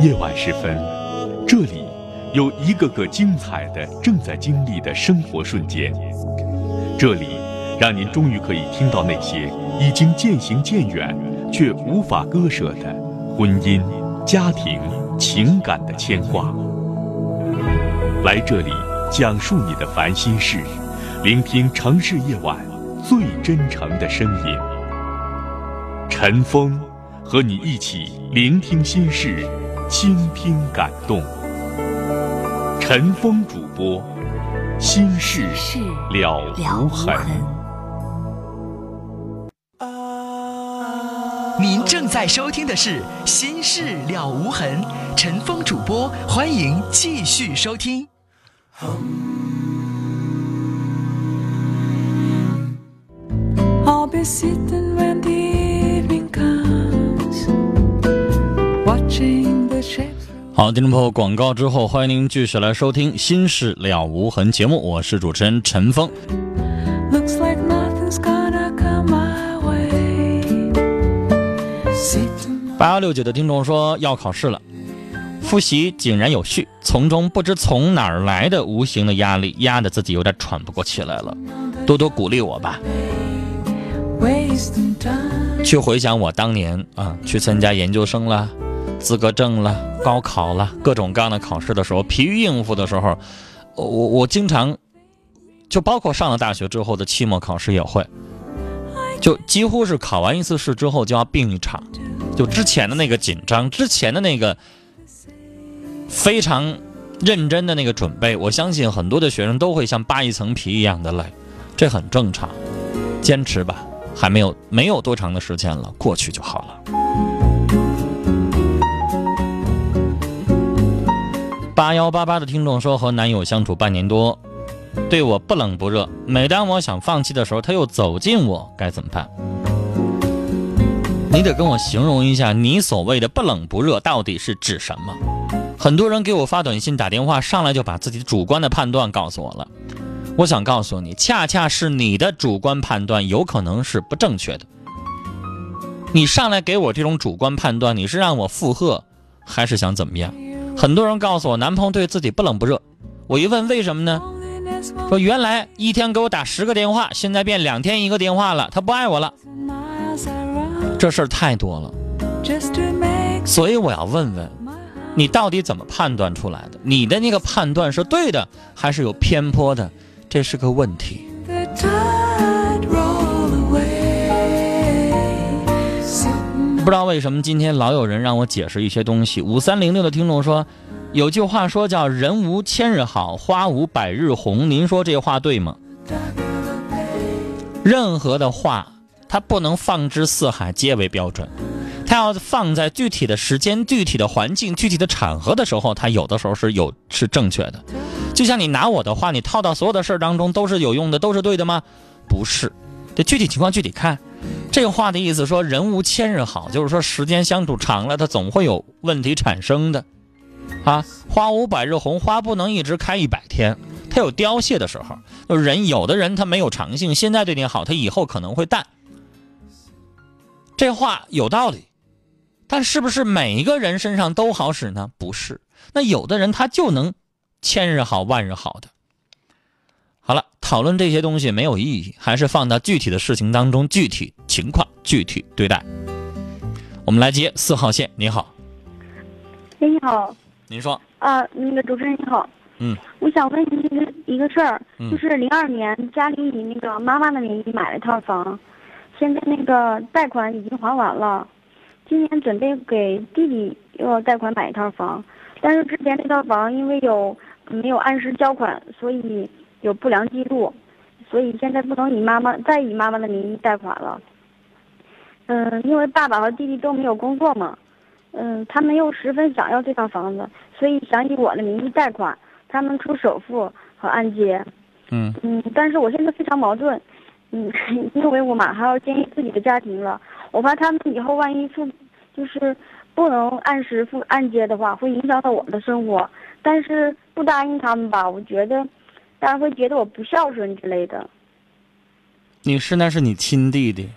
夜晚时分，这里有一个个精彩的正在经历的生活瞬间，这里让您终于可以听到那些已经渐行渐远却无法割舍的婚姻、家庭、情感的牵挂。来这里讲述你的烦心事，聆听城市夜晚最真诚的声音。陈峰和你一起聆听心事。倾听感动，陈峰主播，心事了无痕。您正在收听的是《心事了无痕》，陈峰主播，欢迎继续收听。好，听众朋友，广告之后，欢迎您继续来收听《心事了无痕》节目，我是主持人陈峰。八幺六九的听众说要考试了，复习井然有序，从中不知从哪儿来的无形的压力，压得自己有点喘不过气来了，多多鼓励我吧。去回想我当年啊，去参加研究生了。资格证了，高考了，各种各样的考试的时候，疲于应付的时候，我我经常，就包括上了大学之后的期末考试也会，就几乎是考完一次试之后就要病一场，就之前的那个紧张，之前的那个非常认真的那个准备，我相信很多的学生都会像扒一层皮一样的累，这很正常，坚持吧，还没有没有多长的时间了，过去就好了。八幺八八的听众说，和男友相处半年多，对我不冷不热。每当我想放弃的时候，他又走近我，该怎么办？你得跟我形容一下，你所谓的不冷不热到底是指什么？很多人给我发短信、打电话，上来就把自己主观的判断告诉我了。我想告诉你，恰恰是你的主观判断有可能是不正确的。你上来给我这种主观判断，你是让我附和，还是想怎么样？很多人告诉我，男朋友对自己不冷不热。我一问为什么呢？说原来一天给我打十个电话，现在变两天一个电话了，他不爱我了。这事儿太多了，所以我要问问，你到底怎么判断出来的？你的那个判断是对的，还是有偏颇的？这是个问题。不知道为什么今天老有人让我解释一些东西。五三零六的听众说，有句话说叫“人无千日好，花无百日红”。您说这话对吗？任何的话，它不能放之四海皆为标准，它要放在具体的时间、具体的环境、具体的场合的时候，它有的时候是有是正确的。就像你拿我的话，你套到所有的事儿当中都是有用的，都是对的吗？不是，这具体情况具体看。这话的意思说，人无千日好，就是说时间相处长了，它总会有问题产生的。啊，花无百日红，花不能一直开一百天，它有凋谢的时候。就人有的人他没有长性，现在对你好，他以后可能会淡。这话有道理，但是不是每一个人身上都好使呢？不是。那有的人他就能千日好，万日好的。好了，讨论这些东西没有意义，还是放到具体的事情当中，具体情况具体对待。我们来接四号线，你好。哎，你好。您说。啊，那个主持人你好。嗯。我想问您一个一个事儿，就是零二年家里以那个妈妈的名义买了一套房，现在那个贷款已经还完了，今年准备给弟弟又要贷款买一套房，但是之前那套房因为有没有按时交款，所以。有不良记录，所以现在不能以妈妈再以妈妈的名义贷款了。嗯，因为爸爸和弟弟都没有工作嘛，嗯，他们又十分想要这套房子，所以想以我的名义贷款，他们出首付和按揭。嗯嗯，但是我现在非常矛盾，嗯，因为我马上要建立自己的家庭了，我怕他们以后万一付就是不能按时付按揭的话，会影响到我的生活。但是不答应他们吧，我觉得。大家会觉得我不孝顺之类的。你是那是你亲弟弟，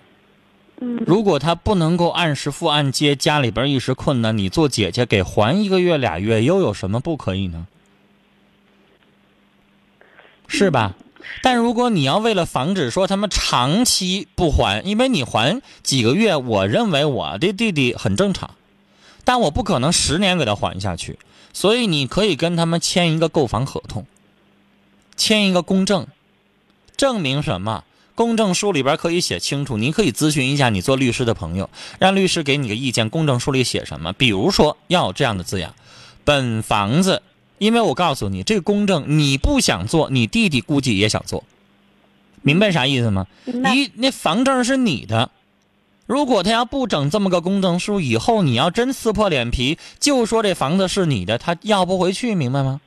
嗯如果他不能够按时付按揭，家里边一时困难，你做姐姐给还一个月俩月，又有什么不可以呢？是吧？但如果你要为了防止说他们长期不还，因为你还几个月，我认为我的弟弟很正常，但我不可能十年给他还下去，所以你可以跟他们签一个购房合同，签一个公证，证明什么？公证书里边可以写清楚，你可以咨询一下你做律师的朋友，让律师给你个意见。公证书里写什么？比如说要有这样的字样：本房子，因为我告诉你，这个公证你不想做，你弟弟估计也想做，明白啥意思吗？你那房证是你的，如果他要不整这么个公证书，以后你要真撕破脸皮就说这房子是你的，他要不回去，明白吗？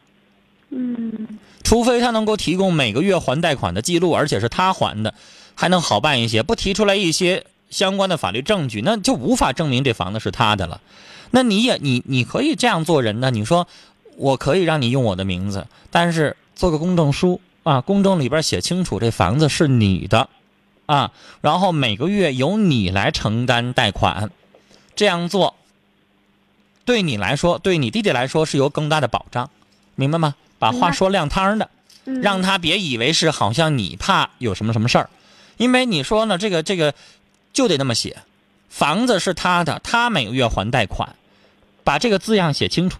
嗯除非他能够提供每个月还贷款的记录，而且是他还的，还能好办一些。不提出来一些相关的法律证据，那就无法证明这房子是他的了。那你也你你可以这样做人呢？你说我可以让你用我的名字，但是做个公证书啊，公证里边写清楚这房子是你的啊，然后每个月由你来承担贷款，这样做对你来说，对你弟弟来说是有更大的保障，明白吗？把话说亮汤的。嗯，让他别以为是好像你怕有什么什么事儿，因为你说呢，这个这个就得那么写，房子是他的，他每个月还贷款，把这个字样写清楚，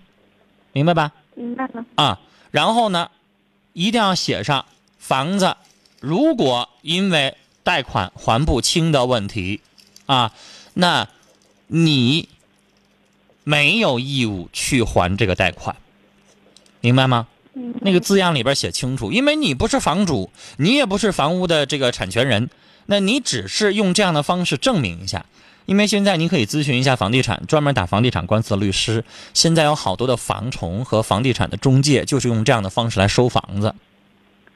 明白吧？明白了。啊，然后呢，一定要写上房子，如果因为贷款还不清的问题，啊，那你没有义务去还这个贷款，明白吗？嗯，那个字样里边写清楚，因为你不是房主，你也不是房屋的这个产权人，那你只是用这样的方式证明一下。因为现在你可以咨询一下房地产专门打房地产官司的律师，现在有好多的房虫和房地产的中介就是用这样的方式来收房子，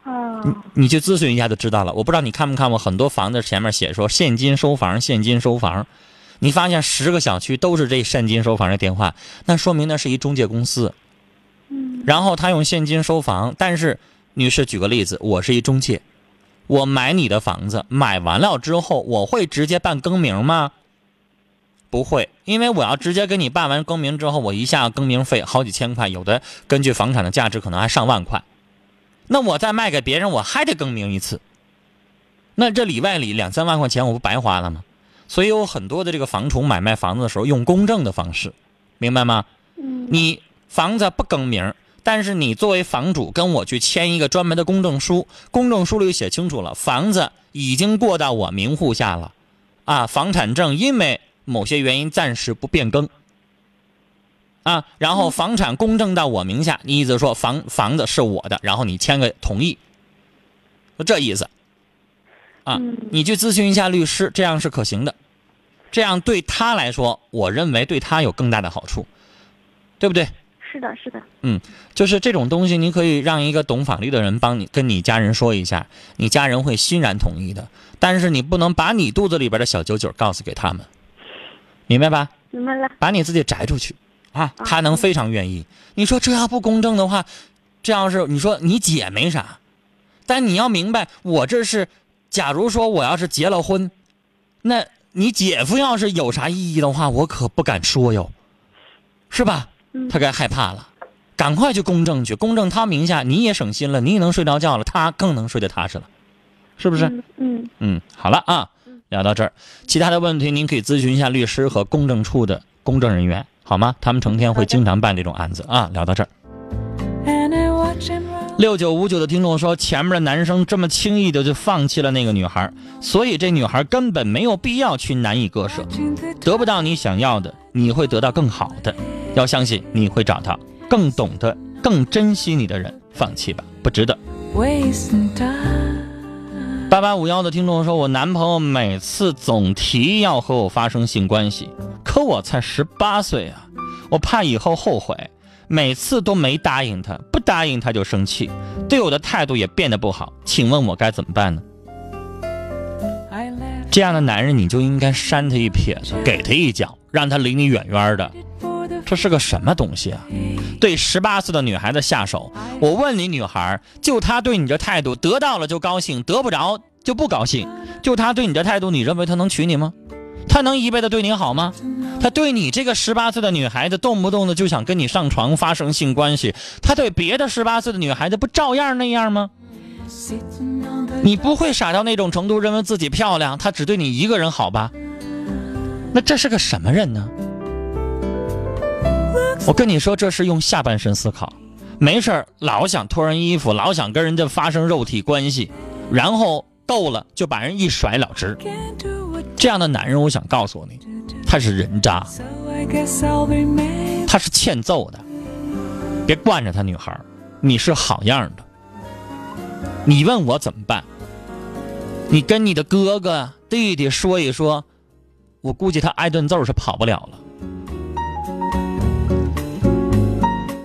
啊，你去咨询一下就知道了。我不知道你看没看过很多房子前面写说现金收房，现金收房，你发现十个小区都是这现金收房的电话，那说明那是一中介公司。嗯然后他用现金收房，但是女士举个例子，我是一中介，我买你的房子，买完了之后，我会直接办更名吗？不会，因为我要直接给你办完更名之后，我一下更名费好几千块，有的根据房产的价值可能还上万块，那我再卖给别人，我还得更名一次，那这里外里两三万块钱，我不白花了吗？所以有很多的这个房虫买卖房子的时候用公证的方式，明白吗？嗯，你房子不更名，但是你作为房主跟我去签一个专门的公证书，公证书里写清楚了，房子已经过到我名户下了，啊，房产证因为某些原因暂时不变更，啊，然后房产公证到我名下，你意思说房房子是我的，然后你签个同意，就这意思，啊嗯，你去咨询一下律师，这样是可行的，这样对他来说，我认为对他有更大的好处，对不对？是的，是的。嗯就是这种东西，你可以让一个懂法律的人帮你跟你家人说一下，你家人会欣然同意的。但是你不能把你肚子里边的小九九告诉给他们，明白吧？明白了。把你自己摘出去啊，他能非常愿意。你说这要不公正的话，这要是你说你姐没啥，但你要明白，我这是，假如说我要是结了婚，那你姐夫要是有啥异议的话，我可不敢说哟，是吧？嗯他该害怕了，赶快去公证去，公证他名下，你也省心了，你也能睡着觉了，他更能睡得踏实了，是不是？嗯嗯，嗯，好了啊，聊到这儿，其他的问题您可以咨询一下律师和公证处的公证人员，好吗？他们成天会经常办这种案子啊。聊到这儿.六九五九的听众说，前面的男生这么轻易的就放弃了那个女孩，所以这女孩根本没有必要去难以割舍。得不到你想要的，你会得到更好的。要相信你会找到更懂得、更珍惜你的人。放弃吧，不值得。八八五幺的听众说，我男朋友每次总提要和我发生性关系，可我才十八岁啊，我怕以后后悔，每次都没答应他，不答应他就生气，对我的态度也变得不好。请问我该怎么办呢？这样的男人，你就应该扇他一撇子，给他一脚，让他离你远远的。这是个什么东西啊？对十八岁的女孩子下手，我问你，女孩，就他对你这态度，得到了就高兴，得不着就不高兴。就他对你这态度，你认为他能娶你吗？他能一辈子对你好吗？他对你这个十八岁的女孩子，动不动的就想跟你上床发生性关系，他对别的十八岁的女孩子不照样那样吗你不会傻到那种程度，认为自己漂亮，他只对你一个人好吧？那这是个什么人呢？我跟你说，这是用下半身思考，没事儿老想脱人衣服，老想跟人家发生肉体关系，然后够了就把人一甩了之。这样的男人，我想告诉你，他是人渣，他是欠揍的。别惯着他，女孩，你是好样的。你问我怎么办？你跟你的哥哥、弟弟说一说，我估计他挨顿揍是跑不了了。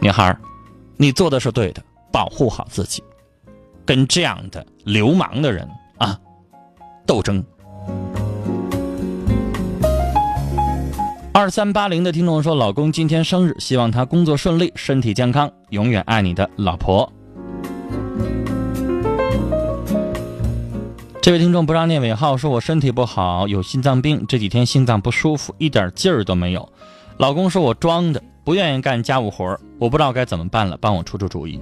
女孩，你做的是对的，保护好自己，跟这样的流氓的人啊斗争。二三八零的听众说：“老公今天生日，希望他工作顺利，身体健康，永远爱你的老婆。”这位听众不让念尾号，说我身体不好，有心脏病，这几天心脏不舒服，一点劲儿都没有。老公说我装的，不愿意干家务活儿我不知道该怎么办了，帮我出出主意。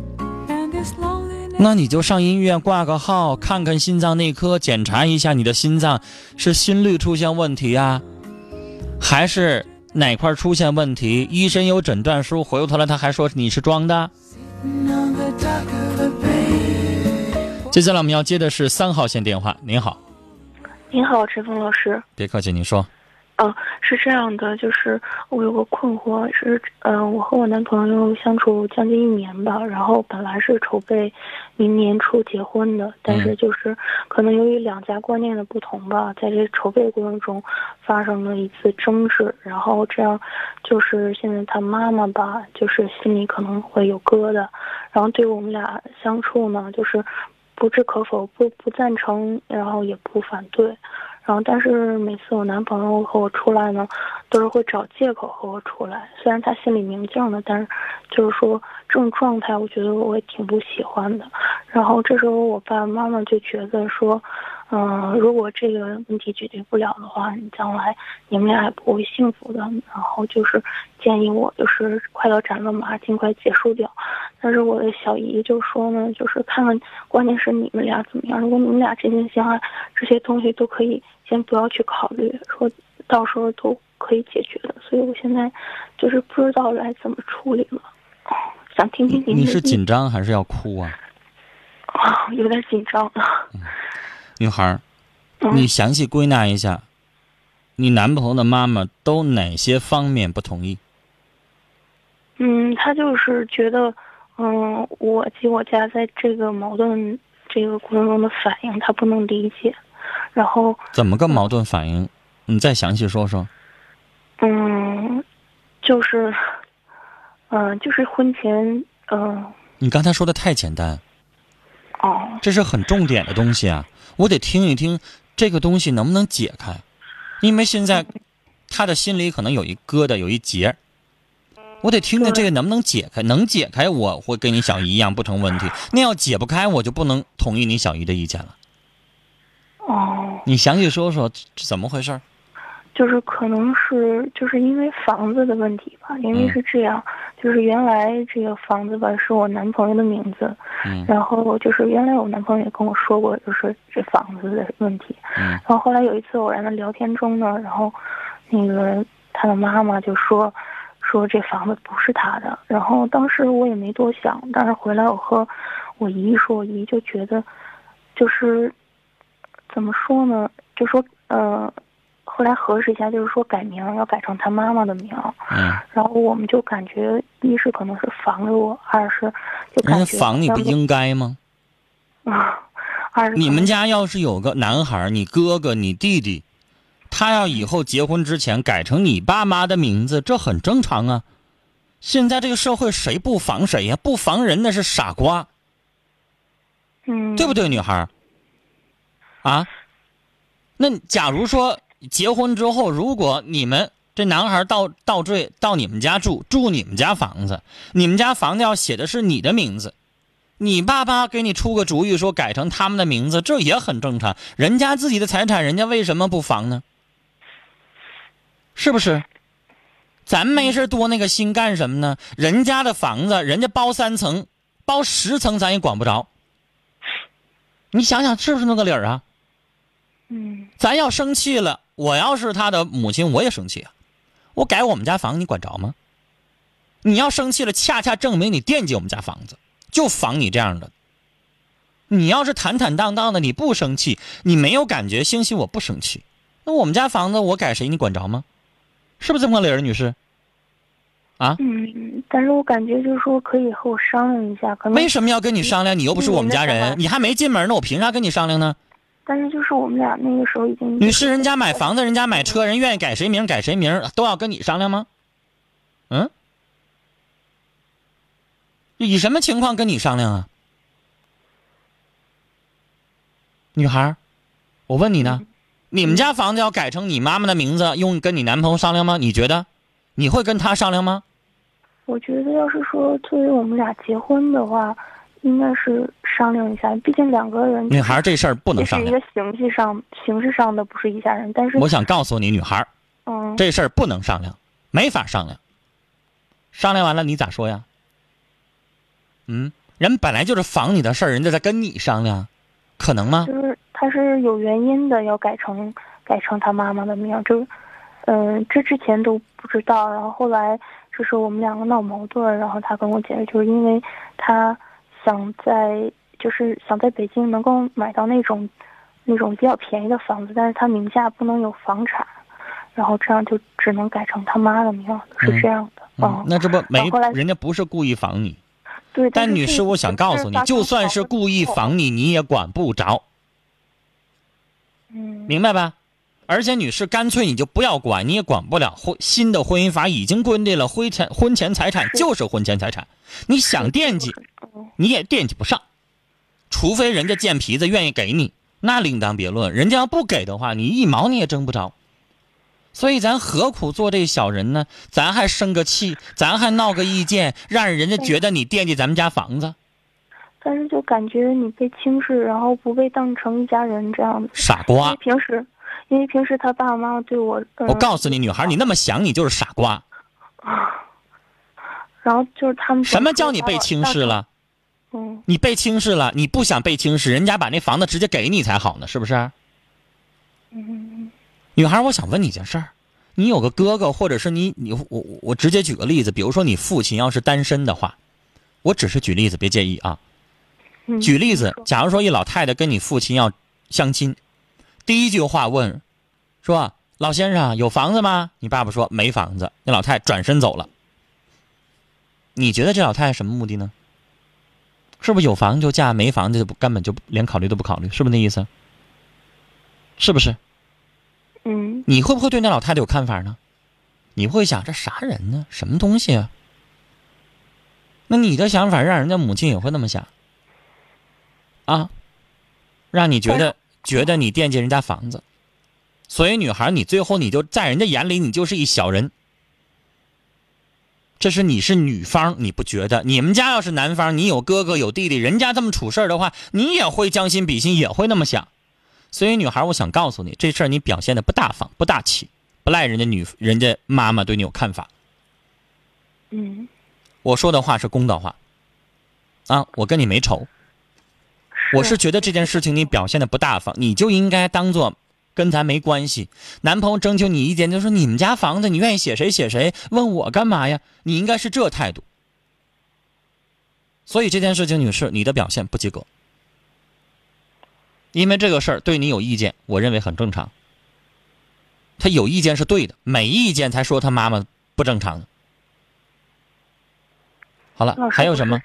那你就上医院挂个号，看看心脏内科，检查一下你的心脏是心率出现问题啊，还是哪块出现问题？医生有诊断书，回过头来他还说你是装的。接下来我们要接的是三号线电话。您好，您好，陈峰老师。别客气，您说。嗯、是这样的，就是我有个困惑，是嗯、我和我男朋友相处将近一年吧，然后本来是筹备明年初结婚的，但是就是可能由于两家观念的不同吧，在这筹备过程中发生了一次争执，然后这样就是现在他妈妈吧，就是心里可能会有疙瘩，然后对我们俩相处呢，就是不置可否，不不赞成，然后也不反对。然后，但是每次我男朋友和我出来呢，都是会找借口和我出来。虽然他心里明镜的，但是就是说这种状态，我觉得我也挺不喜欢的。然后这时候我爸爸妈妈就觉得说，嗯、如果这个问题解决不了的话，你将来你们俩也不会幸福的。然后就是建议我就是快刀斩乱麻，尽快结束掉。但是我的小姨就说呢，就是看看，关键是你们俩怎么样。如果你们俩真心相爱，这些东西都可以先不要去考虑，说到时候都可以解决的。所以我现在就是不知道该怎么处理了，想听听您你是紧张还是要哭啊？啊，有点紧张了。女孩你详细归纳一下，你男朋友的妈妈都哪些方面不同意？嗯，他就是觉得，嗯，我及我家在这个矛盾这个过程中的反应，他不能理解。然后，怎么个矛盾反应？你再详细说说。嗯，就是，嗯、就是婚前，嗯、你刚才说的太简单，哦，这是很重点的东西啊，我得听一听这个东西能不能解开，因为现在他的心里可能有一疙瘩，有一结，我得听听这个能不能解开，能解开我会跟你小姨一样不成问题，那要解不开我就不能同意你小姨的意见了。哦，你详细说说怎么回事儿？就是可能是就是因为房子的问题吧，因为嗯。是这样，就是原来这个房子吧是我男朋友的名字，嗯然后就是原来我男朋友也跟我说过，就是这房子的问题，嗯。然后后来有一次偶然的聊天中呢，然后那个他的妈妈就说说这房子不是他的，然后当时我也没多想，但是回来我和我姨说，我姨就觉得就是怎么说呢，就说呃，后来核实一下，就是说改名要改成他妈妈的名，嗯，然后我们就感觉一是可能是防着我，二是就感人觉家防你不应该吗？啊，二是你们家要是有个男孩，你哥哥、你弟弟，他要以后结婚之前改成你爸妈的名字，这很正常啊。现在这个社会谁不防谁呀、不防人那是傻瓜，嗯对不对，女孩儿？啊？那假如说结婚之后，如果你们这男孩儿倒倒坠到你们家住，住你们家房子，你们家房子要写的是你的名字，你爸爸给你出个主意说改成他们的名字，这也很正常。人家自己的财产，人家为什么不防呢？是不是？咱没事多那个心干什么呢？人家的房子，人家包三层，包十层，咱也管不着。你想想是不是那个理儿啊？嗯咱要生气了，我要是他的母亲，我也生气啊。我改我们家房，你管着吗？你要生气了，恰恰证明你惦记我们家房子，就防你这样的。你要是坦坦荡荡的，你不生气，你没有感觉，兴许我不生气。那我们家房子我改谁，你管着吗？是不是这么个理儿，女士？啊？嗯，但是我感觉就是说可以和我商量一下，可能为什么要跟你商量？你又不是我们家人，你还没进门呢，我凭啥跟你商量呢？但是就是我们俩那个时候已经女士，人家买房子，人家买车，人愿意改谁名改谁名，都要跟你商量吗？嗯？以什么情况跟你商量啊？女孩儿，我问你呢，你们家房子要改成你妈妈的名字，用跟你男朋友商量吗？你觉得，你会跟他商量吗？我觉得要是说作为我们俩结婚的话，应该是商量一下，毕竟两个人女孩这事儿不能商量这是一个。形式上形式上的不是一家人，但是我想告诉你，女孩儿，嗯，这事儿不能商量，没法商量。商量完了你咋说呀？嗯，人本来就是防你的事儿，人家在跟你商量，可能吗？就是他是有原因的，要改成改成他妈妈的名，就嗯、这之前都不知道，然后后来就是我们两个闹矛盾，然后他跟我解释，就是因为他想在就是想在北京能够买到那种那种比较便宜的房子，但是他名下不能有房产，然后这样就只能改成他妈的名，是这样的。嗯，那这不没人家不是故意防你，对，但女士，我想告诉你，就算是故意，防你，你也管不着，嗯，明白吧？而且女士，干脆你就不要管，你也管不了。婚新的婚姻法已经规定了，婚前婚前财产就是婚前财产，你想惦记，嗯你也惦记不上，除非人家贱皮子愿意给你，那另当别论。人家要不给的话，你一毛你也挣不着。所以咱何苦做这小人呢？咱还生个气，咱还闹个意见，让人家觉得你惦记咱们家房子，但是就感觉你被轻视，然后不被当成一家人这样子。傻瓜！平时，因为平时他爸爸妈妈对我，嗯、我告诉你，女孩，你那么想，你就是傻瓜。然后就是他们什么叫你被轻视？了？嗯，你被轻视了，你不想被轻视，人家把那房子直接给你才好呢，是不是？嗯，女孩，我想问你一件事儿，你有个哥哥，或者是你你我我我直接举个例子，比如说你父亲要是单身的话，我只是举例子，别介意啊。嗯举例子假如说一老太太跟你父亲要相亲，第一句话问，说老先生有房子吗？你爸爸说没房子，那老太太转身走了。你觉得这老太太什么目的呢？是不是有房就嫁，没房子就不根本就连考虑都不考虑，是不是那意思？是不是？嗯你会不会对那老太太有看法呢？你会想这啥人呢？什么东西啊？那你的想法让人家母亲也会那么想啊，让你觉得觉得你惦记人家房子，所以女孩你最后你就在人家眼里你就是一小人。这是你是女方，你不觉得？你们家要是男方，你有哥哥有弟弟，人家这么处事儿的话，你也会将心比心，也会那么想。所以，女孩，我想告诉你，这事儿你表现的不大方、不大气，不赖人家女人家妈妈对你有看法。嗯，我说的话是公道话，啊，我跟你没仇，我是觉得这件事情你表现的不大方，你就应该当做跟咱没关系。男朋友征求你意见，就说你们家房子你愿意写谁写谁，问我干嘛呀？你应该是这态度。所以这件事情，女士，你的表现不及格。因为这个事儿对你有意见，我认为很正常。他有意见是对的，没意见才说他妈妈不正常呢。好了还有什么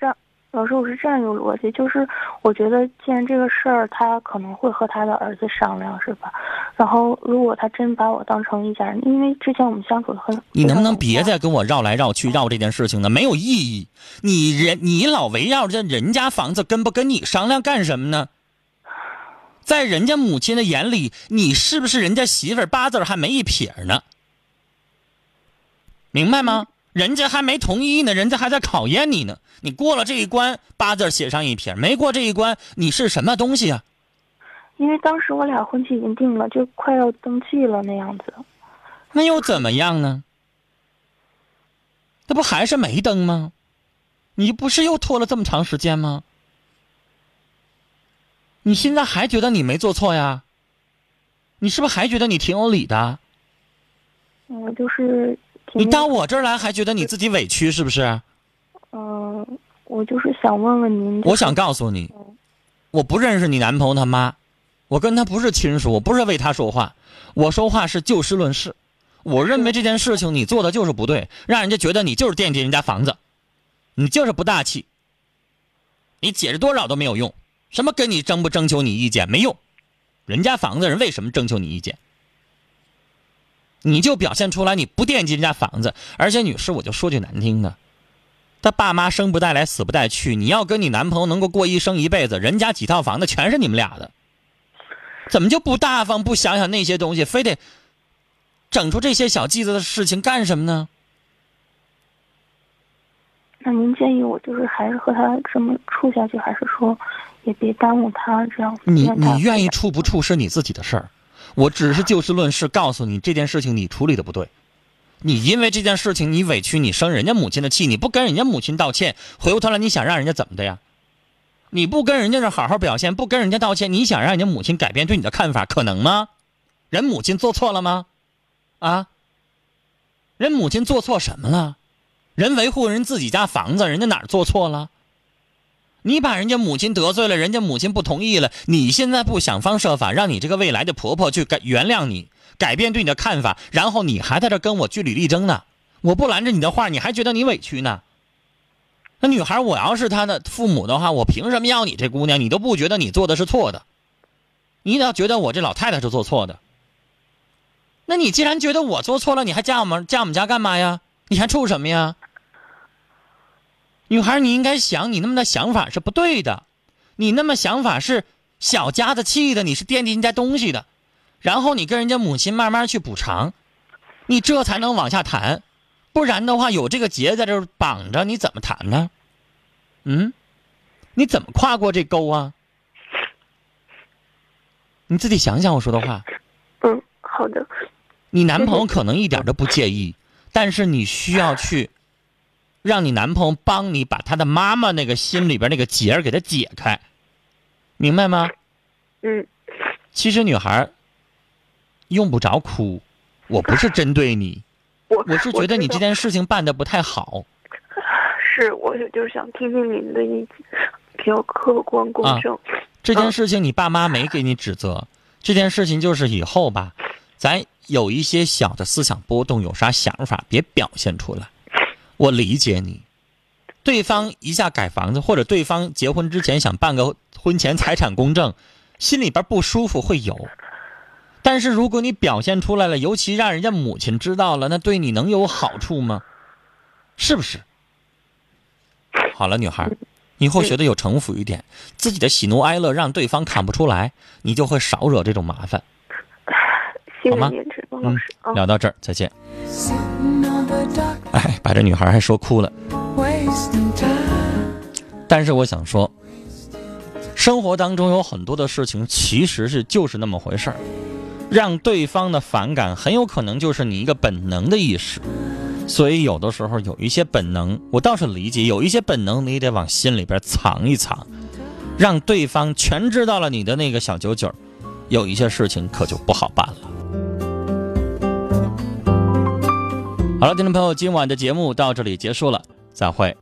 老师，我是这样一个逻辑，就是我觉得既然这个事儿他可能会和他的儿子商量，是吧？然后如果他真把我当成一家人，因为之前我们相处的很，你能不能别再跟我绕来绕去绕这件事情呢？没有意义。你人你老围绕着人家房子跟不跟你商量干什么呢？在人家母亲的眼里，你是不是人家媳妇儿八字还没一撇呢？明白吗？人家还没同意呢，人家还在考验你呢。你过了这一关，八字写上一撇；没过这一关，你是什么东西啊？因为当时我俩婚期已经定了，就快要登记了那样子，那又怎么样呢？那不还是没登吗？你不是又拖了这么长时间吗？你现在还觉得你没做错呀？你是不是还觉得你挺有理的？我就是挺你到我这儿来还觉得你自己委屈是不是？嗯、我就是想问问您，我想告诉你，我不认识你男朋友他妈，我跟他不是亲属，我不是为他说话，我说话是就事论事。我认为这件事情你做的就是不对，让人家觉得你就是惦记人家房子，你就是不大气。你解释多少都没有用，什么跟你征不征求你意见没用，人家房子人为什么征求你意见？你就表现出来你不惦记人家房子，而且女士，我就说句难听的，他爸妈生不带来，死不带去。你要跟你男朋友能够过一生一辈子，人家几套房子全是你们俩的，怎么就不大方，不想想那些东西，非得整出这些小鸡子的事情干什么呢？那您建议我就是还是和他这么处下去，还是说也别耽误他这样？你你愿意处不处是你自己的事儿，我只是就事论事告诉你这件事情你处理的不对，你因为这件事情你委屈，你生人家母亲的气，你不跟人家母亲道歉，回过头来你想让人家怎么的呀？你不跟人家这好好表现，不跟人家道歉，你想让人家母亲改变对你的看法，可能吗？人母亲做错了吗？啊？人母亲做错什么了？人维护人自己家房子，人家哪儿做错了？你把人家母亲得罪了，人家母亲不同意了，你现在不想方设法让你这个未来的婆婆去改原谅你，改变对你的看法，然后你还在这跟我据理力争呢？我不拦着你的话，你还觉得你委屈呢？那女孩，我要是她的父母的话，我凭什么要你这姑娘？你都不觉得你做的是错的，你倒觉得我这老太太是做错的。那你既然觉得我做错了，你还嫁我们嫁我们家干嘛呀？你还处什么呀？女孩，你应该想，你那么的想法是不对的，你那么想法是小家子气的，你是惦记人家东西的，然后你跟人家母亲慢慢去补偿，你这才能往下谈，不然的话有这个结在这绑着，你怎么谈呢？嗯，你怎么跨过这沟啊？你自己想想我说的话。嗯，好的，你男朋友可能一点都不介意，但是你需要去让你男朋友帮你把他的妈妈那个心里边那个结儿给他解开，明白吗？嗯其实女孩儿用不着哭，我不是针对你，我我是觉得你这件事情办的不太好。是，我就是想听听您的意见，比较客观公啊正。这件事情你爸妈没给你指责，这件事情就是以后吧，咱有一些小的思想波动，有啥想法别表现出来。我理解你，对方一下改房子，或者对方结婚之前想办个婚前财产公证，心里边不舒服会有。但是如果你表现出来了，尤其让人家母亲知道了，那对你能有好处吗？是不是？好了，女孩，你以后学的有城府一点，自己的喜怒哀乐让对方看不出来，你就会少惹这种麻烦。好吗嗯聊到这儿，再见。哎，把这女孩还说哭了。但是我想说，生活当中有很多的事情其实是就是那么回事儿，让对方的反感很有可能就是你一个本能的意识。所以有的时候有一些本能，我倒是理解，有一些本能你得往心里边藏一藏，让对方全知道了你的那个小九九，有一些事情可就不好办了。好了，听众朋友，今晚的节目到这里结束了，散会。